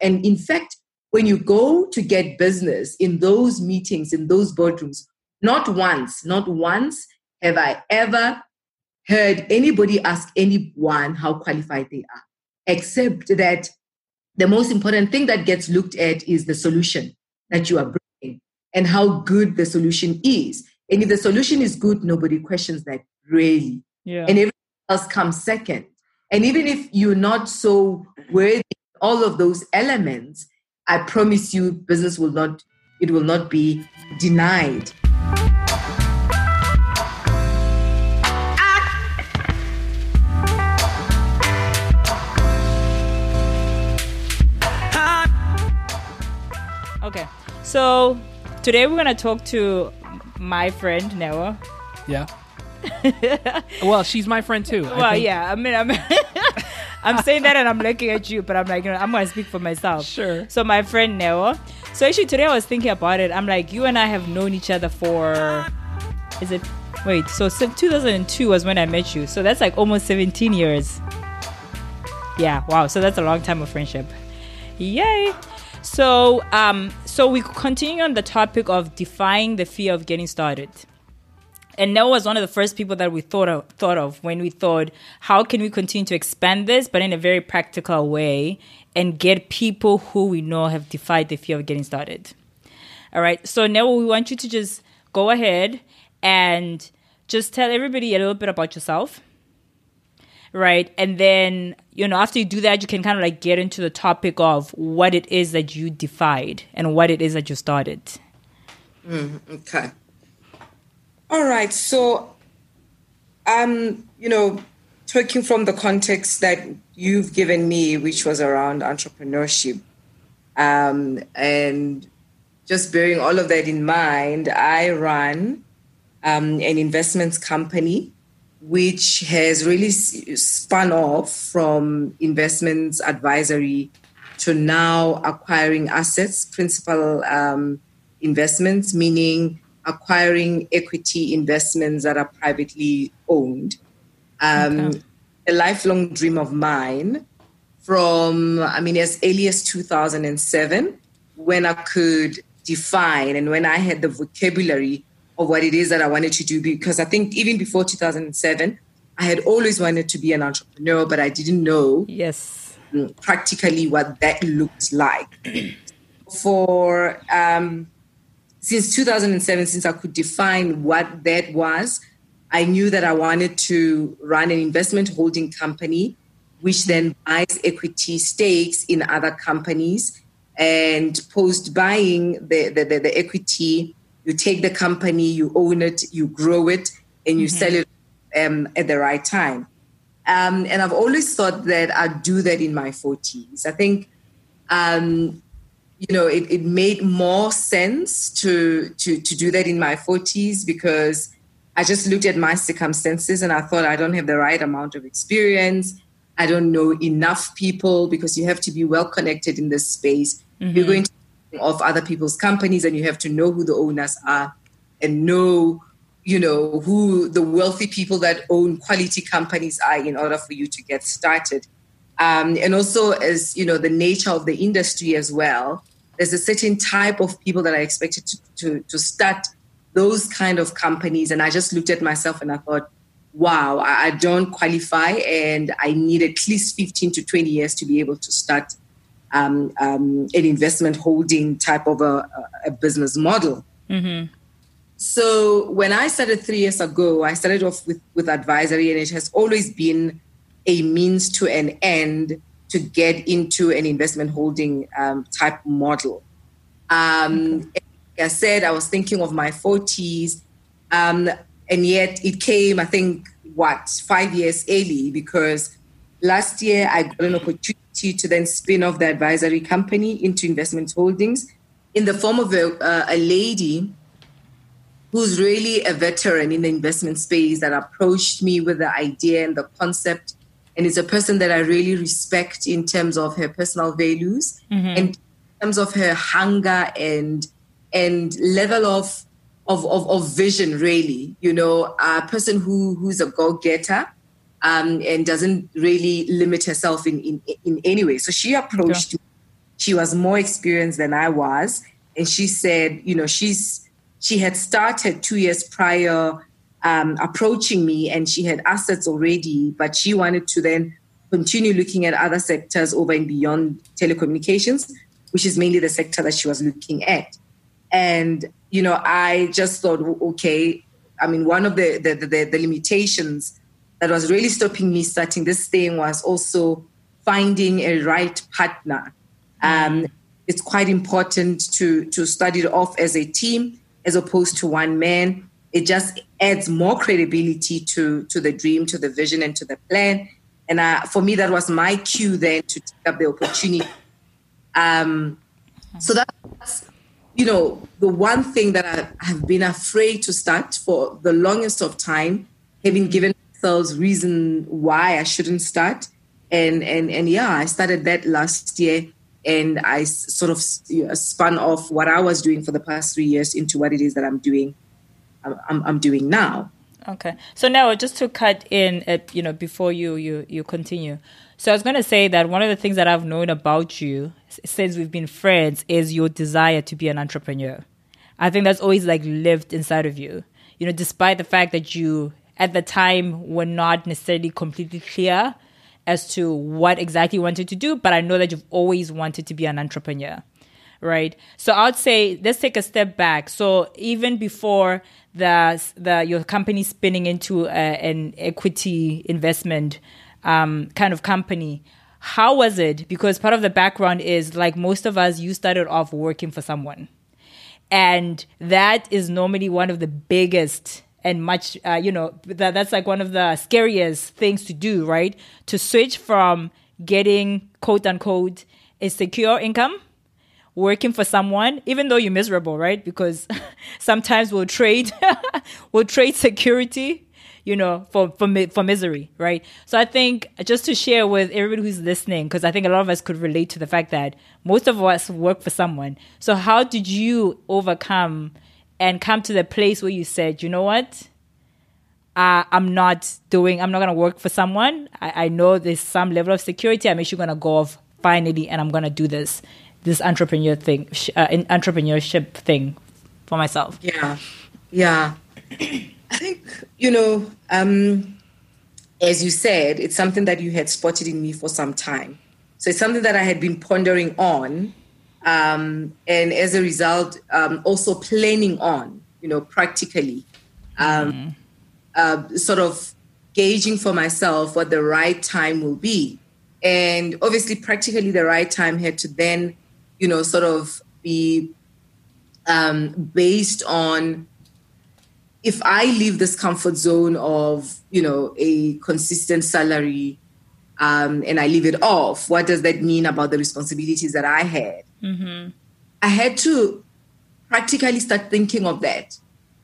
And in fact, when you go to get business in those meetings, in those boardrooms, not once, not once have I ever heard anybody ask anyone how qualified they are, except that the most important thing that gets looked at is the solution that you are bringing and how good the solution is. And if the solution is good, nobody questions that really. Yeah. And everything else comes second. And even if you're not so worthy, all of those elements, I promise you, business will not, it will not be denied. Okay. So today we're gonna talk to my friend Noah. Yeah. well, she's my friend too. Well, yeah. I mean, I'm I'm saying that and I'm looking at you, but I'm like, you know, I'm gonna speak for myself. Sure. So my friend Noah. So actually today I was thinking about it. I'm like, you and I have known each other for, is it? Wait. So since 2002 was when I met you. So that's like almost 17 years. Yeah. Wow. So that's a long time of friendship. Yay. So um so we continue on the topic of defying the fear of getting started. And Noah was one of the first people that we thought of, thought of when we thought, how can we continue to expand this, but in a very practical way, and get people who we know have defied the fear of getting started. All right. So Noah, we want you to just go ahead and just tell everybody a little bit about yourself. Right. And then, you know, after you do that, you can kind of like get into the topic of what it is that you defied and what it is that you started. Mm, okay. All right. So, um, you know, talking from the context that you've given me, which was around entrepreneurship, um, and just bearing all of that in mind, I run um, an investments company which has really spun off from investments advisory to now acquiring assets, principal um, investments, meaning acquiring equity investments that are privately owned. Um, Okay. A lifelong dream of mine from, I mean, as early as 2007, when I could define and when I had the vocabulary of what it is that I wanted to do. Because I think even before 2007, I had always wanted to be an entrepreneur, but I didn't know Yes. practically what that looked like. For um, since 2007, since I could define what that was, I knew that I wanted to run an investment holding company, which then buys equity stakes in other companies. And post buying the, the, the, the equity, you take the company, you own it, you grow it, and you sell it um, at the right time. Um, and I've always thought that I'd do that in my 40s. I think, um, you know, it, it made more sense to, to, to do that in my 40s because I just looked at my circumstances and I thought I don't have the right amount of experience. I don't know enough people because you have to be well connected in this space. You're going to of other people's companies and you have to know who the owners are and know you know who the wealthy people that own quality companies are in order for you to get started um, and also as you know the nature of the industry as well there's a certain type of people that are expected to, to, to start those kind of companies. And i just looked at myself and i thought wow I, I don't qualify. And i need at least 15 to 20 years to be able to start um, um, an investment holding type of a, a business model. So when I started three years ago, I started off with, with advisory, and it has always been a means to an end to get into an investment holding um, type model. Um, Like I said, I was thinking of my 40s, um, and yet it came, I think, what, five years early, because last year I got an opportunity to then spin off the advisory company into investment holdings in the form of a, uh, a lady who's really a veteran in the investment space that approached me with the idea and the concept and is a person that I really respect in terms of her personal values and in terms of her hunger and and level of of, of, of vision really. You know a person who who's a go-getter um, and doesn't really limit herself in, in in any way. So she approached me. She was more experienced than I was. And she said, you know, she's she had started two years prior um, approaching me and she had assets already, but she wanted to then continue looking at other sectors over and beyond telecommunications, which is mainly the sector that she was looking at. And, you know, I just thought, okay, I mean, one of the, the, the, the limitations that was really stopping me starting this thing was also finding a right partner. Um, it's quite important to, to start it off as a team as opposed to one man. It just adds more credibility to, to the dream, to the vision, and to the plan. And uh, for me, that was my cue then to take up the opportunity. Um, so that's, you know, the one thing that I have been afraid to start for the longest of time, having given myself reason why I shouldn't start. And, and, and yeah, I started that last year and I sort of spun off what I was doing for the past three years into what it is that I'm doing. I'm, I'm doing now. Okay. So now, just to cut in, at, you know, before you you you continue. So I was going to say that one of the things that I've known about you since we've been friends is your desire to be an entrepreneur. I think that's always like lived inside of you. You know, despite the fact that you at the time were not necessarily completely clear as to what exactly you wanted to do, but I know that you've always wanted to be an entrepreneur right? So I'd say let's take a step back. So even before the the your company spinning into a, an equity investment um, kind of company, how was it? Because part of the background is like most of us, you started off working for someone, and that is normally one of the biggest and much uh, you know that that's like one of the scariest things to do, right? To switch from getting quote unquote a secure income working for someone, even though you're miserable, right? Because sometimes we'll trade, we'll trade security, you know, for, for, for misery, right? So I think just to share with everybody who's listening, because I think a lot of us could relate to the fact that most of us work for someone. So how did you overcome and come to the place where you said, you know what? Uh, I'm not doing, I'm not going to work for someone. I, I know there's some level of security. I'm actually going to go off finally and I'm going to do this this entrepreneur thing, uh, entrepreneurship thing for myself. Yeah, yeah. I think you know, um, as you said, it's something that you had spotted in me for some time. So it's something that I had been pondering on, um, and as a result, um, also planning on. You know, practically, um, mm-hmm. uh, sort of gauging for myself what the right time will be. And obviously, practically, the right time had to then you know, sort of be um, based on if I leave this comfort zone of, you know, a consistent salary um, and I leave it off, what does that mean about the responsibilities that I had? Mm-hmm. I had to practically start thinking of that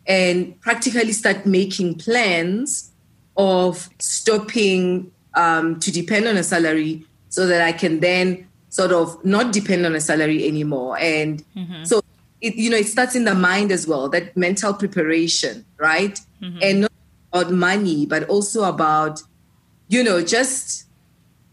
and practically start making plans of stopping um, to depend on a salary so that I can then sort of not depend on a salary anymore. And mm-hmm. so, it, you know, it starts in the mind as well, that mental preparation, right? Mm-hmm. And not about money, but also about, you know, just,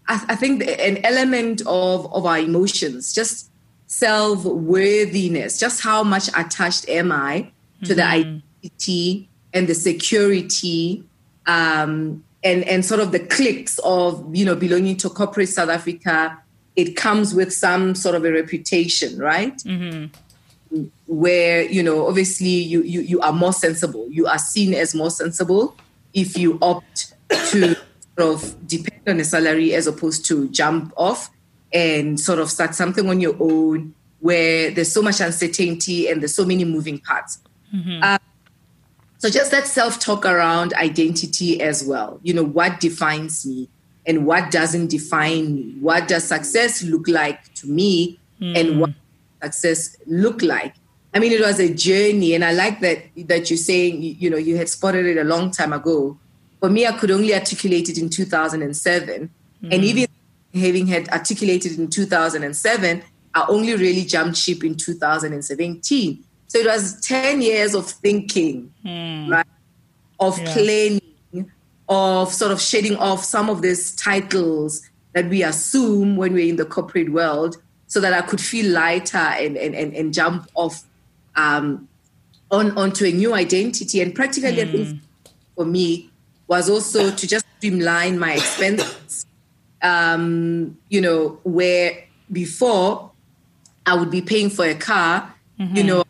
I, I think an element of, of our emotions, just self worthiness, just how much attached am I to mm-hmm. the identity and the security um, and and sort of the clicks of you know belonging to corporate South Africa it comes with some sort of a reputation, right? Mm-hmm. Where you know, obviously, you, you you are more sensible. You are seen as more sensible if you opt to sort of depend on a salary as opposed to jump off and sort of start something on your own where there's so much uncertainty and there's so many moving parts. Mm-hmm. Uh, so just that self-talk around identity as well. You know, what defines me? And what doesn't define me. What does success look like to me mm. and what success look like? I mean, it was a journey, and I like that that you're saying you, you know you had spotted it a long time ago. For me, I could only articulate it in 2007, mm. and even having had articulated in 2007, I only really jumped ship in 2017. So it was 10 years of thinking, mm. right? Of yeah. planning, of sort of shedding off some of these titles that we assume when we're in the corporate world so that I could feel lighter and, and, and, and jump off um, on onto a new identity. And practically, I think for me was also to just streamline my expenses. Um, you know, where before I would be paying for a car, you know,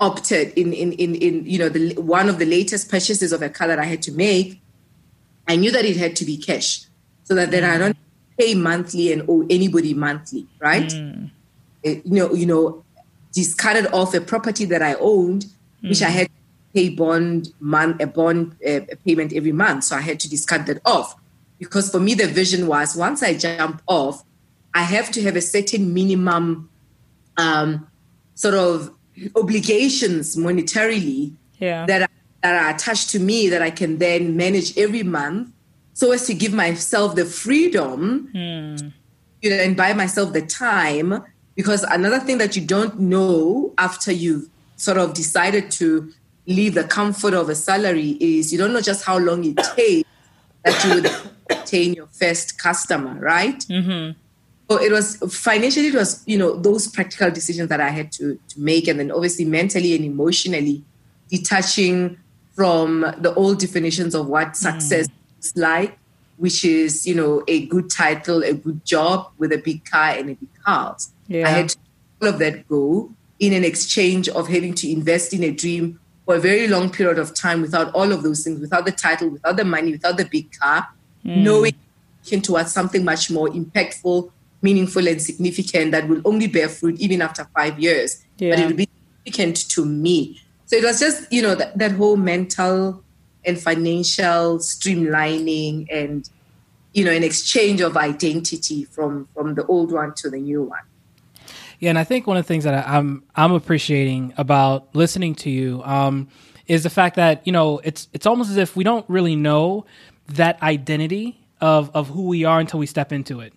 opted in, in, in, in, you know, the one of the latest purchases of a car that I had to make, I knew that it had to be cash so that then I don't pay monthly and owe anybody monthly, right? It- you know, you know, discarded off a property that I owned, which I had to pay bond month a bond uh, payment every month, so I had to discard that off. Because for me the vision was once I jump off, I have to have a certain minimum um, sort of obligations monetarily Yeah. that that are attached to me that I can then manage every month, so as to give myself the freedom, you know, and buy myself the time. Because another thing that you don't know after you've sort of decided to leave the comfort of a salary is you don't know just how long it takes that you would obtain your first customer, right? Mm-hmm. So it was financially, it was, you know, those practical decisions that I had to, to make. And then obviously mentally and emotionally detaching from the old definitions of what hmm. success is like, which is, you know, a good title, a good job with a big car and a big house. Yeah. I had all of that go in an exchange of having to invest in a dream for a very long period of time without all of those things, without the title, without the money, without the big car, hmm. knowing towards something much more impactful, meaningful, and significant that will only bear fruit even after five years. But Yeah. it will be significant to me. So it was just, you know, that, that whole mental and financial streamlining and, you know, an exchange of identity from from the old one to the new one. Yeah, and I think one of the things that I, I'm I'm appreciating about listening to you um, is the fact that you know it's it's almost as if we don't really know that identity of of who we are until we step into it.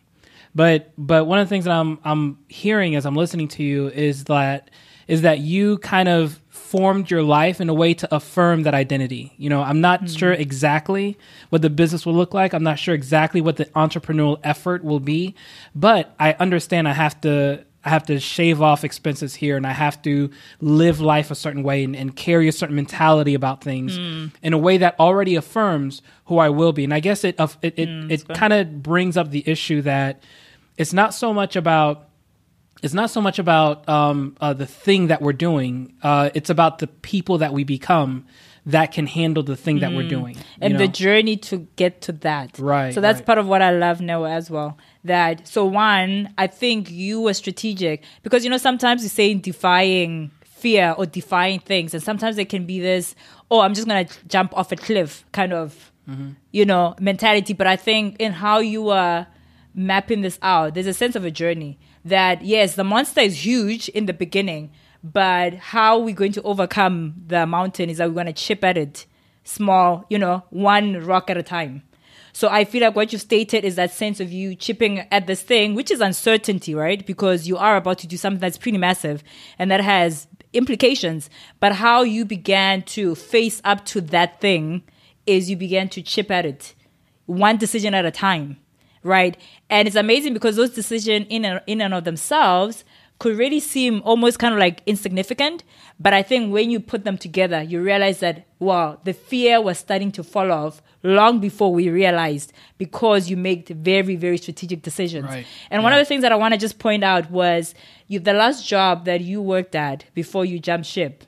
But but one of the things that I'm I'm hearing as I'm listening to you is that is that you kind of formed your life in a way to affirm that identity. You know, I'm not mm-hmm. sure exactly what the business will look like. I'm not sure exactly what the entrepreneurial effort will be, but I understand I have to I have to shave off expenses here and I have to live life a certain way and, and carry a certain mentality about things mm. in a way that already affirms who I will be. And I guess it it it, mm, it kind of brings up the issue that it's not so much about it's not so much about um, uh, the thing that we're doing. Uh, it's about the people that we become that can handle the thing that we're doing. you and the journey to get to that. Right, So that's right. part of what I love now as well. That so one, I think you were strategic because you know sometimes you say in defying fear or defying things, and sometimes it can be this, oh, I'm just gonna jump off a cliff kind of, Mm-hmm. you know, mentality. But I think in how you are mapping this out, there's a sense of a journey. That yes, the monster is huge in the beginning, but how we're going to overcome the mountain is that we're going to chip at it small, you know, one rock at a time. So I feel like what you've stated is that sense of you chipping at this thing, which is uncertainty, right? Because you are about to do something that's pretty massive and that has implications. But how you began to face up to that thing is you began to chip at it one decision at a time, right? And it's amazing because those decisions in and, in and of themselves could really seem almost kind of like insignificant. But I think when you put them together, you realize that, wow, the fear was starting to fall off long before we realized because you make very, very strategic decisions. Right. And one of the things that I want to just point out was you, the last job that you worked at before you jumped ship.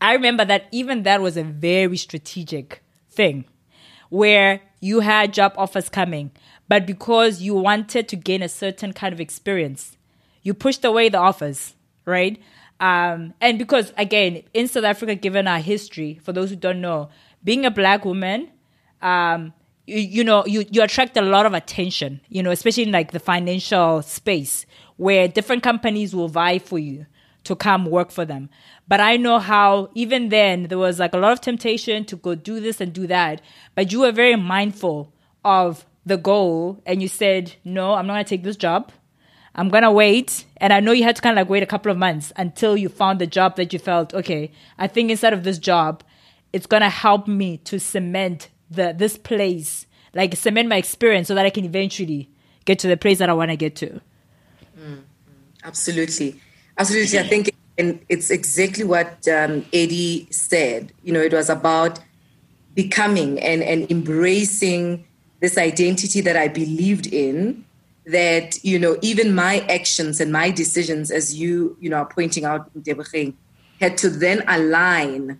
I remember that even that was a very strategic thing where you had job offers coming, but because you wanted to gain a certain kind of experience, you pushed away the offers, right? Um, and because again, in South Africa, given our history, for those who don't know, being a black woman, um, you, you know, you, you attract a lot of attention, you know, especially in like the financial space where different companies will vie for you to come work for them. But I know how even then there was like a lot of temptation to go do this and do that. But you were very mindful of the goal and you said, no, I'm not going to take this job. I'm going to wait. And I know you had to kind of like wait a couple of months until you found the job that you felt, okay, I think instead of this job, it's going to help me to cement the this place, like cement my experience so that I can eventually get to the place that I want to get to. Absolutely. Absolutely. I think and it's exactly what um, Eddie said. You know, it was about becoming and, and embracing this identity that I believed in. That you know, even my actions and my decisions, as you you know are pointing out, had to then align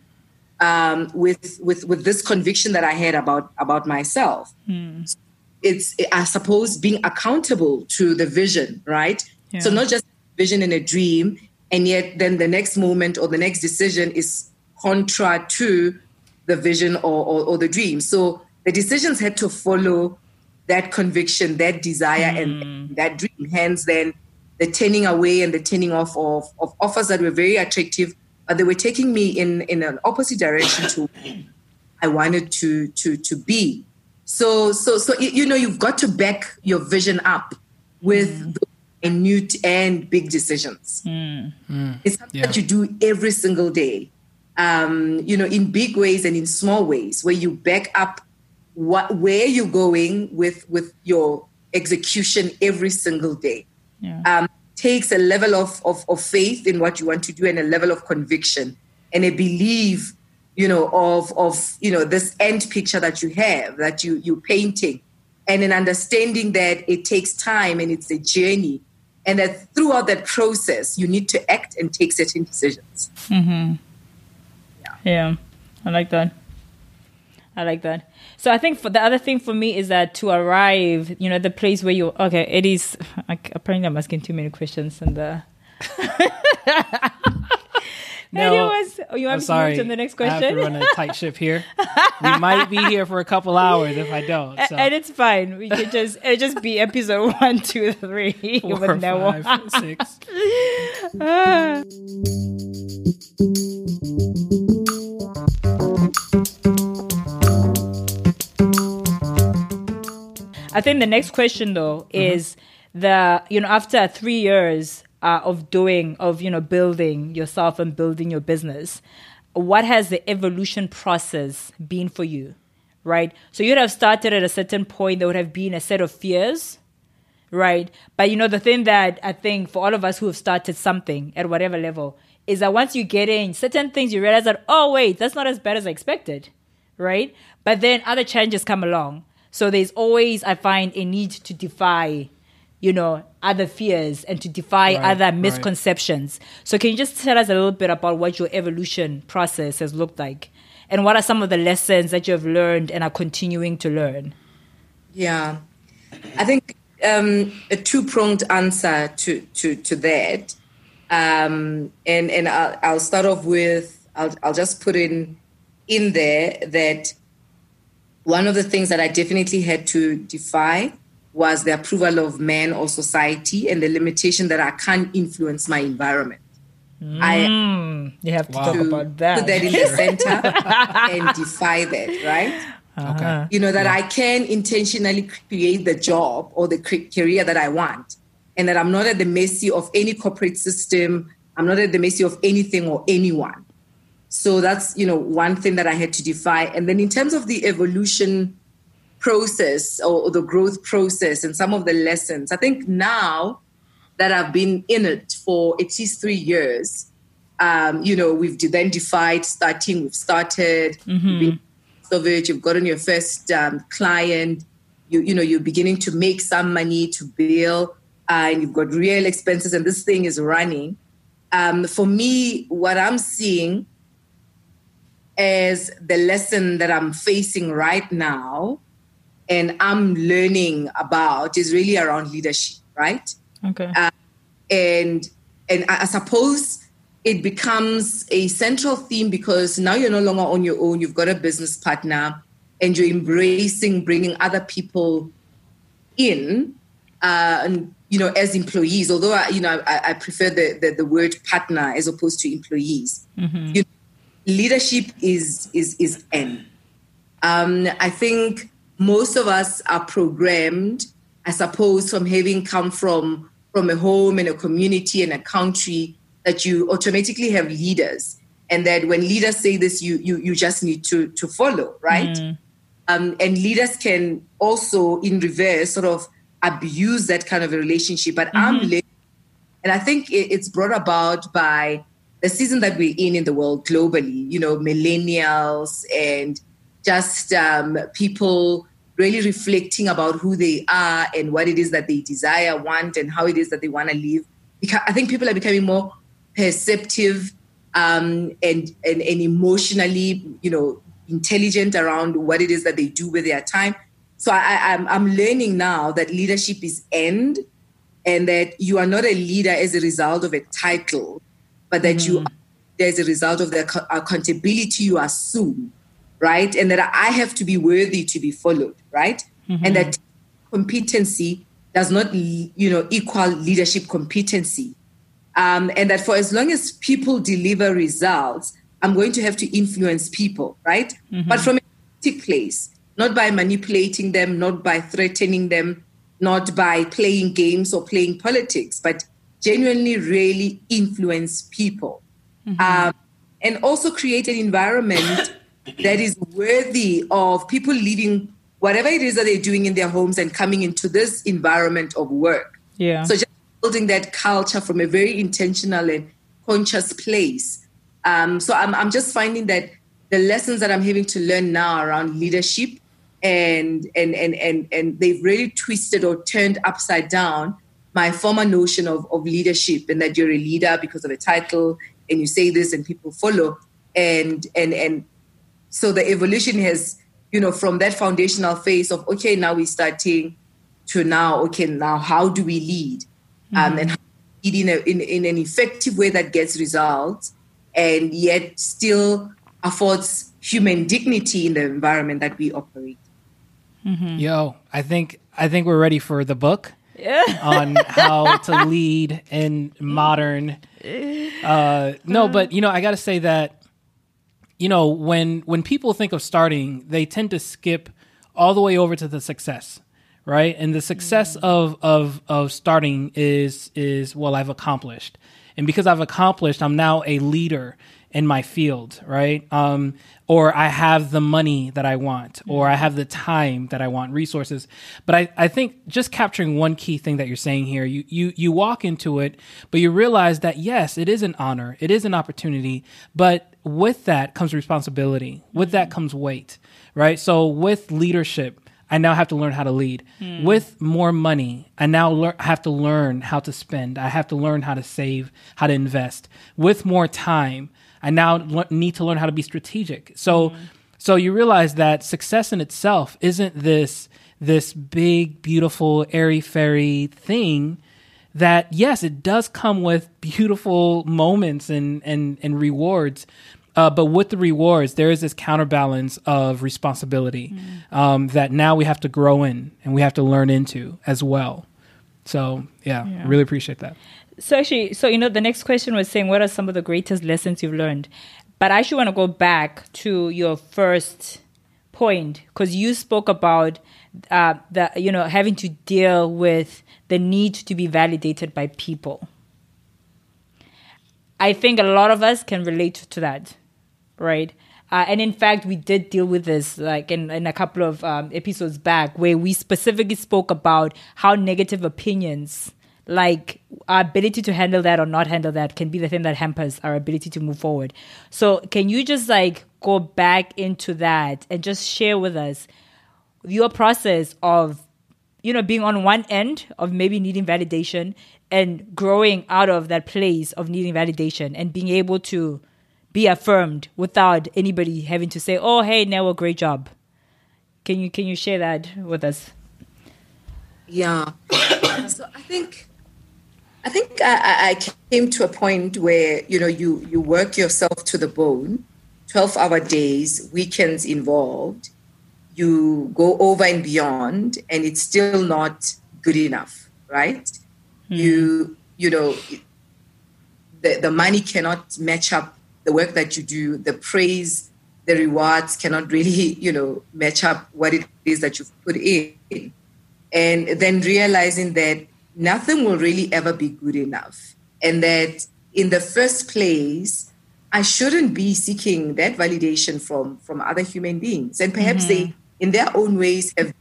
um, with with with this conviction that I had about about myself. Mm. It's I suppose being accountable to the vision, right? Yeah. So not just vision and a dream, and yet then the next moment or the next decision is contra to the vision or, or, or the dream. So the decisions had to follow that conviction, that desire, mm. and that dream. Hence, then the turning away and the turning off of, of offers that were very attractive, but they were taking me in, in an opposite direction to I wanted to to to be. So so so you know you've got to back your vision up with mm minute and big decisions. Mm. Mm. It's something yeah. that you do every single day. Um, you know, in big ways and in small ways, where you back up what where you're going with with your execution every single day. Yeah. Um, takes a level of, of, of faith in what you want to do and a level of conviction and a belief, you know, of of you know this end picture that you have that you you're painting, and an understanding that it takes time and it's a journey and that throughout that process you need to act and take certain decisions mm-hmm. yeah. yeah i like that i like that so i think for the other thing for me is that to arrive you know the place where you okay it is apparently i'm asking too many questions and the uh, No, Anyways, oh, you want I'm sorry. to the next question? I have to run a tight ship here. we might be here for a couple hours if I don't. So. And it's fine. We could just it just be episode one, two, three, Four, with Noah. five, six. Ah. I think the next question though mm-hmm. is the you know after three years uh, of doing of you know building yourself and building your business what has the evolution process been for you right? So you'd have started at a certain point there would have been a set of fears right? But you know the thing that i think for all of us who have started something at whatever level is that once you get in certain things you realize that oh wait that's not as bad as i expected right? But then other challenges come along so there's always i find a need to defy you know, other fears and to defy right, other misconceptions. Right. So, can you just tell us a little bit about what your evolution process has looked like? And what are some of the lessons that you have learned and are continuing to learn? Yeah, I think um, a two pronged answer to, to, to that. Um, and and I'll, I'll start off with, I'll, I'll just put in, in there that one of the things that I definitely had to defy was the approval of man or society and the limitation that I can't influence my environment. Mm, I you have to wow. talk about that. Put that in the center and defy that, right? Uh-huh. Okay. You know that yeah. I can intentionally create the job or the career that I want, and that I'm not at the mercy of any corporate system. I'm not at the mercy of anything or anyone. So that's you know one thing that I had to defy. And then in terms of the evolution process or, the growth process and some of the lessons. I think now that I've been in it for at least three years, um, you know, we've then defied starting, we've started, mm-hmm. of it, you've gotten your first um, client, you, you know, you're beginning to make some money to bill, uh, and you've got real expenses, and this thing is running. Um, for me, what I'm seeing as the lesson that I'm facing right now and I'm learning about is really around leadership, right? Okay. Uh, and and I, I suppose it becomes a central theme because now you're no longer on your own. You've got a business partner, and you're embracing bringing other people in, uh, and you know, as employees. Although I, you know, I, I prefer the, the, the word partner as opposed to employees. Mm-hmm. You know, leadership is is is N. Um, I think most of us are programmed, I suppose, from having come from from a home and a community and a country that you automatically have leaders, and that when leaders say this, you you you just need to to follow, right? Mm. Um, and leaders can also, in reverse, sort of abuse that kind of a relationship. But mm-hmm. I'm And I think it's brought about by the season that we're in in the world globally, you know, millennials and just um, people really reflecting about who they are and what it is that they desire, want, and how it is that they want to live. I think people are becoming more perceptive um, and, and and emotionally, you know, intelligent around what it is that they do with their time. So I, I'm I'm learning now that leadership is end, and that you are not a leader as a result of a title, but that mm-hmm. you there's a result of the accountability you assume right? And that I have to be worthy to be followed, right? Mm-hmm. And that competency does not, you know, equal leadership competency. Um, and that for as long as people deliver results, I'm going to have to influence people, right? Mm-hmm. But from a place, not by manipulating them, not by threatening them, not by playing games or playing politics, but genuinely really influence people. Mm-hmm. Um, and also create an environment that is worthy of people leaving whatever it is that they're doing in their homes and coming into this environment of work. Yeah. So just building that culture from a very intentional and conscious place. Um, so I'm, I'm just finding that the lessons that I'm having to learn now around leadership and and and and and they've really twisted or turned upside down my former notion of, of leadership and that you're a leader because of a title and you say this and people follow and and and so the evolution has, you know, from that foundational phase of, okay, now we're starting to now, okay, now how do we lead? Um, mm-hmm. Um, and lead in, a, in, in an effective way that gets results and yet still affords human dignity in the environment that we operate. Mm-hmm. Yo, I think I think we're ready for the book yeah. on how to lead in modern. Uh, no, but you know, I got to say that you know, when when people think of starting, they tend to skip all the way over to the success, right? And the success mm-hmm. of of of starting is is well, I've accomplished, and because I've accomplished, I'm now a leader in my field, right? Um, or I have the money that I want, or I have the time that I want, resources. But I, I think just capturing one key thing that you're saying here, you, you, you walk into it, but you realize that yes, it is an honor, it is an opportunity, but with that comes responsibility. With that comes weight, right? So with leadership, I now have to learn how to lead. Mm. With more money, I now lear- have to learn how to spend. I have to learn how to save, how to invest. With more time, I now need to learn how to be strategic. So, mm. so you realize that success in itself isn't this this big, beautiful, airy fairy thing that yes, it does come with beautiful moments and and and rewards, uh, but with the rewards, there is this counterbalance of responsibility mm. um, that now we have to grow in and we have to learn into as well. So yeah, yeah. really appreciate that. So actually, so you know, the next question was saying, what are some of the greatest lessons you've learned? But I actually want to go back to your first point because you spoke about uh, the you know having to deal with the need to be validated by people. I think a lot of us can relate to that right? Uh, and in fact, we did deal with this like in, in a couple of um, episodes back where we specifically spoke about how negative opinions, like our ability to handle that or not handle that, can be the thing that hampers our ability to move forward. So, can you just like go back into that and just share with us your process of, you know, being on one end of maybe needing validation and growing out of that place of needing validation and being able to be affirmed without anybody having to say, "Oh, hey, Nell, great job." Can you can you share that with us? Yeah. so I think I think I, I, came to a point where you know you you work yourself to the bone, twelve hour days, weekends involved. You go over and beyond, and it's still not good enough, right? Mm-hmm. You you know the the money cannot match up the work that you do, the praise, the rewards cannot really, you know, match up what it is that you've put in. And then realizing that nothing will really ever be good enough. And that in the first place, I shouldn't be seeking that validation from, from other human beings. And perhaps mm-hmm. they, in their own ways, have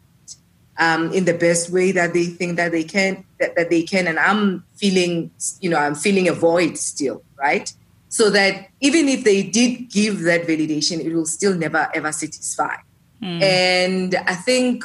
um, in the best way that they think that they can that, that they can and i'm feeling you know i'm feeling a void still right so that even if they did give that validation it will still never ever satisfy mm. and i think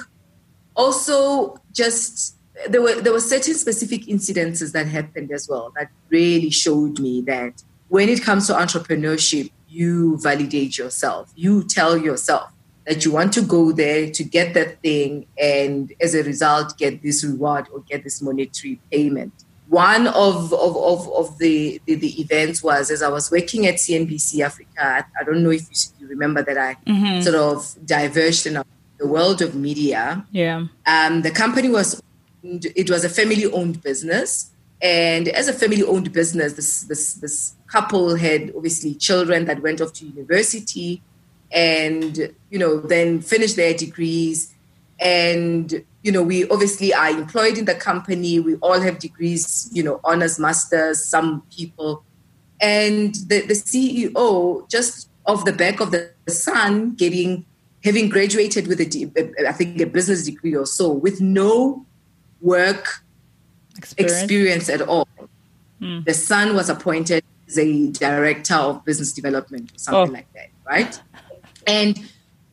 also just there were there were certain specific incidences that happened as well that really showed me that when it comes to entrepreneurship you validate yourself. You tell yourself that you want to go there to get that thing and as a result get this reward or get this monetary payment. One of of, of, of the, the, the events was as i was working at cnbc africa i, I don't know if you, remember that i mm-hmm. sort of diverged in the world of media. Yeah. Um, the company was it was a family owned business. And as a family owned business this, this this couple had obviously children that went off to university and you know then finished their degrees. And you know we obviously are employed in the company. We all have degrees you know honors masters some people. And the, the ceo just off the back of the son getting having graduated with a i think a business degree or so with no work experience, experience at all mm. the son was appointed as a director of business development or something oh. like that right and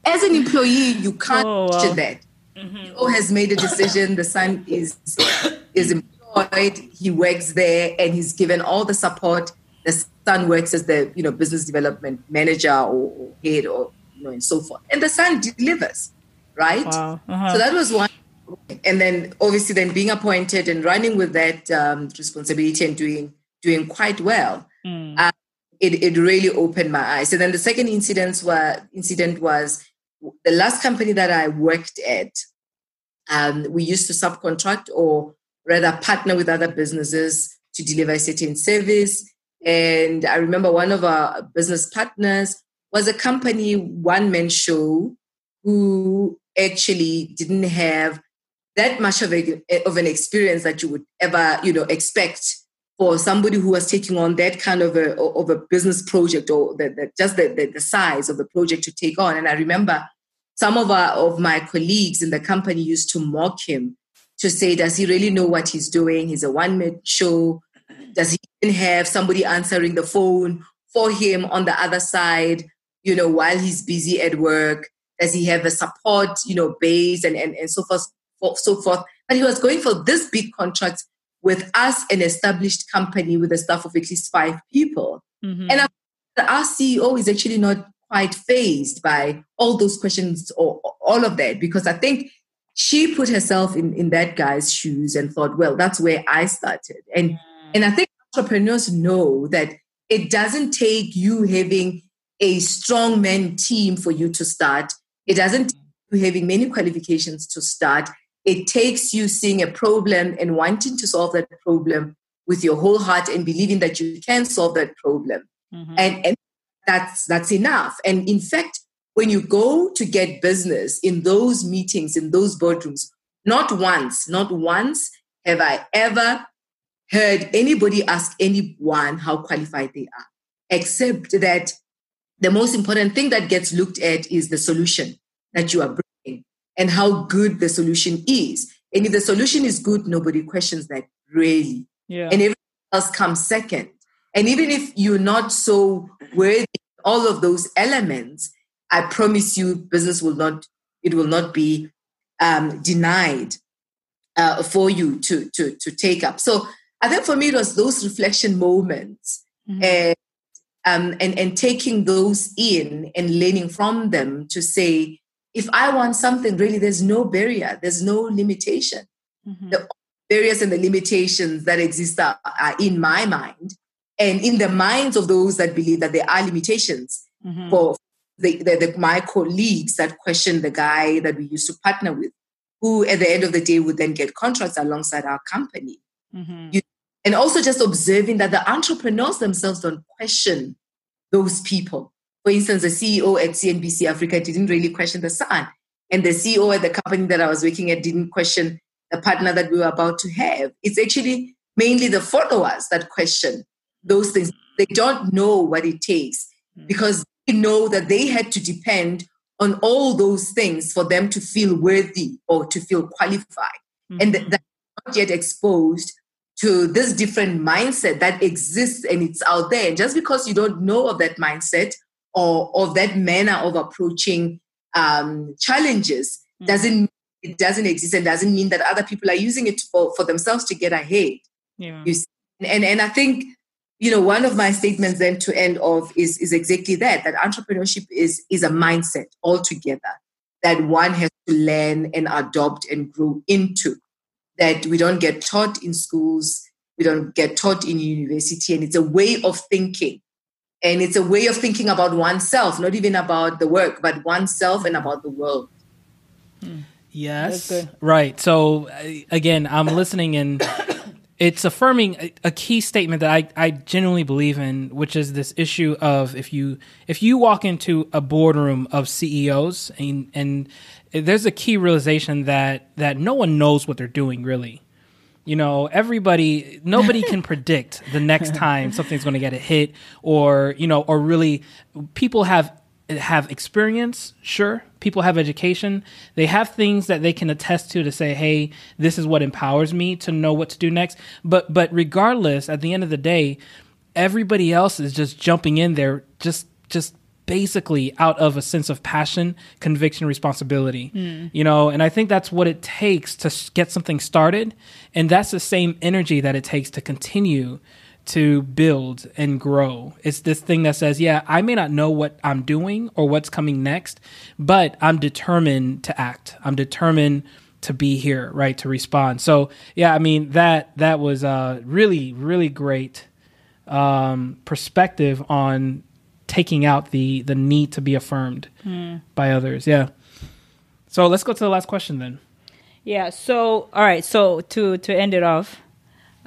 as an employee, you can't oh, wow. that. Mm-hmm. has made a decision. The son is is employed. He works there, and he's given all the support. The son works as the you know business development manager or, or head, or you know, and so forth. And the son delivers, right? Wow. Uh-huh. So that was one. And then obviously, then being appointed and running with that um, responsibility and doing doing quite well. Mm. Uh, it, it really opened my eyes. And then the second incident was, incident was the last company that I worked at. Um, we used to subcontract or rather partner with other businesses to deliver a certain service. And I remember one of our business partners was a company one man show who actually didn't have that much of, a, of an experience that you would ever you know expect for somebody who was taking on that kind of a of a business project or the, the, just the, the, the size of the project to take on. And I remember some of our, of my colleagues in the company used to mock him to say, "Does he really know what he's doing? He's a one man show. Does he even have somebody answering the phone for him on the other side? You know, while he's busy at work." Does he have a support, you know, base and, and, and so forth, so forth? But he was going for this big contract with us an established company with a staff of at least five people. Mm-hmm. And our CEO is actually not quite fazed by all those questions or all of that because I think she put herself in, in that guy's shoes and thought, well, that's where I started. And mm. and I think entrepreneurs know that it doesn't take you having a strong man team for you to start. It doesn't take you having many qualifications to start it takes you seeing a problem and wanting to solve that problem with your whole heart and believing that you can solve that problem. Mm-hmm. And, and that's that's enough. And in fact, when you go to get business in those meetings, in those boardrooms, not once, not once have I ever heard anybody ask anyone how qualified they are, except that the most important thing that gets looked at is the solution that you are and how good the solution is. And if the solution is good, nobody questions that really. Yeah. And everything else comes second. And even if you're not so worthy all of those elements, I promise you, business will not, it will not be um, denied uh, for you to, to, to take up. So I think for me, it was those reflection moments mm-hmm. and, um, and, and taking those in and learning from them to say, if I want something, really, there's no barrier, there's no limitation. Mm-hmm. The barriers and the limitations that exist are, are, in my mind and in the minds of those that believe that there are limitations mm-hmm. for the, the, the, my colleagues that question the guy that we used to partner with, who at the end of the day would then get contracts alongside our company. Mm-hmm. You, and also just observing that the entrepreneurs themselves don't question those people for instance, the CEO at CNBC Africa didn't really question the son. And the CEO at the company that I was working at didn't question the partner that we were about to have. It's actually mainly the followers that question those things. They don't know what it takes hmm. because they know that they had to depend on all those things for them to feel worthy or to feel qualified. Mm-hmm. And that, not yet exposed to this different mindset that exists and it's out there. And just because you don't know of that mindset or of that manner of approaching um, challenges mm-hmm. doesn't it doesn't exist and doesn't mean that other people are using it for, for themselves to get ahead. Yeah. And and I think you know one of my statements then to end off is is exactly that that entrepreneurship is is a mindset altogether that one has to learn and adopt and grow into that we don't get taught in schools we don't get taught in university and it's a way of thinking and it's a way of thinking about oneself not even about the work but oneself and about the world hmm. yes right so again i'm listening and it's affirming a, a, key statement that I, I genuinely believe in, which is this issue of if you if you walk into a boardroom of CEOs and and there's a key realization that that no one knows what they're doing really. You know, everybody nobody can predict the next time something's going to get a hit or, you know, or really people have have experience, sure. People have education. They have things that they can attest to to say, "Hey, this is what empowers me to know what to do next." But but regardless, at the end of the day, everybody else is just jumping in there just just basically out of a sense of passion, conviction, responsibility. Mm. You know, and I think that's what it takes to get something started, and that's the same energy that it takes to continue to build and grow. It's this thing that says, yeah, I may not know what I'm doing or what's coming next, but I'm determined to act. I'm determined to be here, right? To respond. So, yeah, I mean, that that was a really really great um, perspective on taking out the the need to be affirmed mm. by others. Yeah. So, let's go to the last question then. Yeah, so all right, so to to end it off,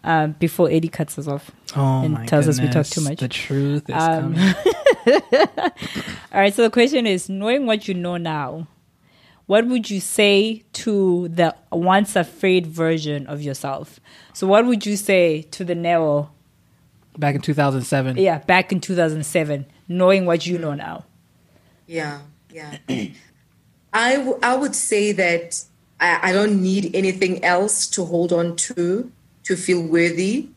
um, before Eddie cuts us off oh and tells goodness. us we talk too much. The truth is um, coming. All right. So the question is: knowing what you know now, what would you say to the once afraid version of yourself? So what would you say to the Neo? Back in 2007. Yeah, back in 2007, knowing what you know now. Yeah, yeah. I, w- I would say that I, I don't need anything else to hold on to to feel worthy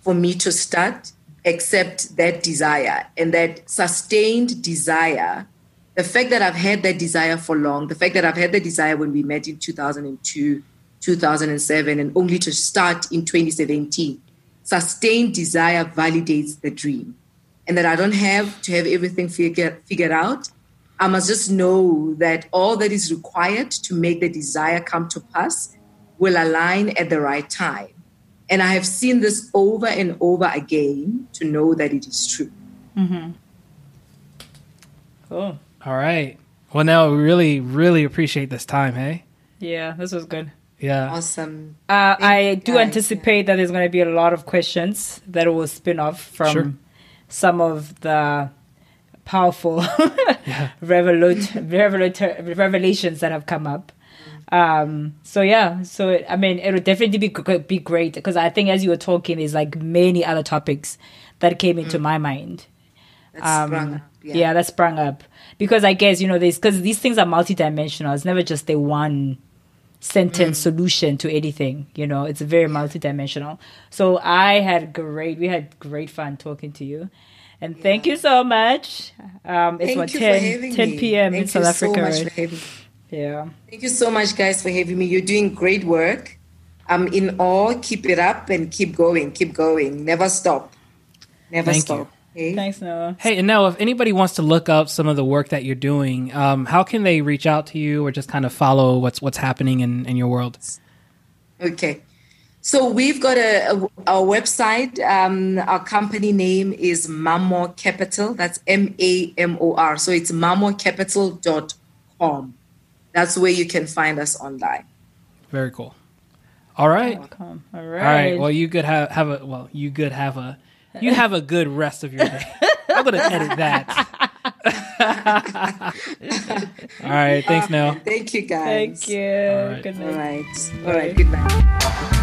for me to start except that desire and that sustained desire the fact that i've had that desire for long the fact that i've had the desire when we met in 2002 2007 and only to start in 2017 sustained desire validates the dream and that i don't have to have everything figured, figured out i must just know that all that is required to make the desire come to pass will align at the right time and I have seen this over and over again to know that it is true. Mm-hmm. Cool. All right. Well, now we really, really appreciate this time, hey? Yeah, this was good. Yeah. Awesome. Uh, I do guys, anticipate yeah. that there's going to be a lot of questions that will spin off from sure. some of the powerful yeah. revolut- revolut- revelations that have come up. Um, so yeah, so it, I mean, it would definitely be be great because I think as you were talking, there's like many other topics that came into mm. my mind. That um, up, yeah. yeah, that sprung up because I guess you know this because these things are multidimensional. It's never just a one sentence mm. solution to anything. You know, it's very multidimensional. So I had great, we had great fun talking to you. And yeah. thank you so much. Um, it's thank what 10, 10 p.m. in South Africa. So right? Yeah. Thank you so much, guys, for having me. You're doing great work. I'm in awe. Keep it up and keep going. Keep going. Never stop. Never Thank stop. You. Thanks, Noah. Hey, and now if anybody wants to look up some of the work that you're doing, um, how can they reach out to you or just kind of follow what's what's happening in, in your world? Okay. So we've got a, a our website. Um, our company name is Mamor Capital. That's M A M O R. So it's mamorcapital.com that's where you can find us online. Very cool. All right. All right. All right. Well, you could have have a well, you could have a you have a good rest of your day. I'm gonna edit that. All right. Thanks, Nell. Thank you, guys. Thank you. All right. Good night. All right. All right. Good night.